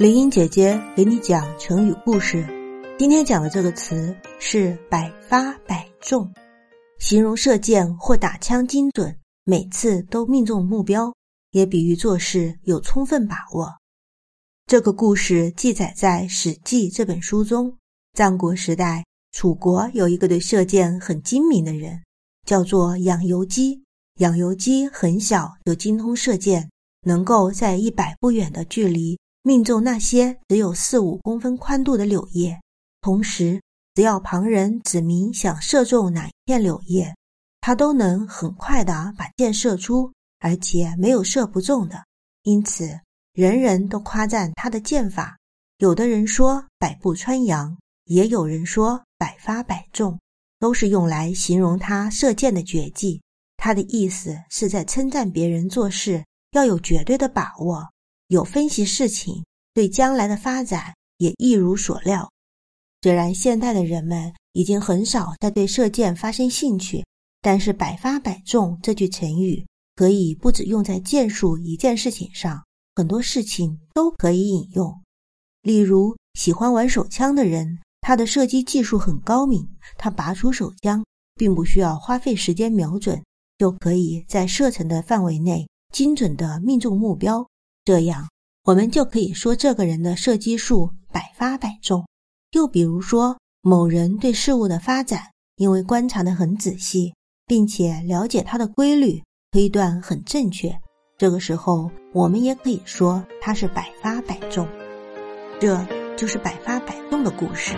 林英姐姐给你讲成语故事。今天讲的这个词是“百发百中”，形容射箭或打枪精准，每次都命中目标，也比喻做事有充分把握。这个故事记载在《史记》这本书中。战国时代，楚国有一个对射箭很精明的人，叫做养由基。养由基很小就精通射箭，能够在一百步远的距离。命中那些只有四五公分宽度的柳叶，同时，只要旁人指明想射中哪一片柳叶，他都能很快的把箭射出，而且没有射不中的。因此，人人都夸赞他的箭法。有的人说百步穿杨，也有人说百发百中，都是用来形容他射箭的绝技。他的意思是在称赞别人做事要有绝对的把握。有分析事情，对将来的发展也一如所料。虽然现代的人们已经很少再对射箭发生兴趣，但是“百发百中”这句成语可以不止用在箭术一件事情上，很多事情都可以引用。例如，喜欢玩手枪的人，他的射击技术很高明，他拔出手枪，并不需要花费时间瞄准，就可以在射程的范围内精准的命中目标。这样，我们就可以说这个人的射击术百发百中。又比如说，某人对事物的发展，因为观察的很仔细，并且了解它的规律，推断很正确，这个时候我们也可以说他是百发百中。这就是百发百中的故事。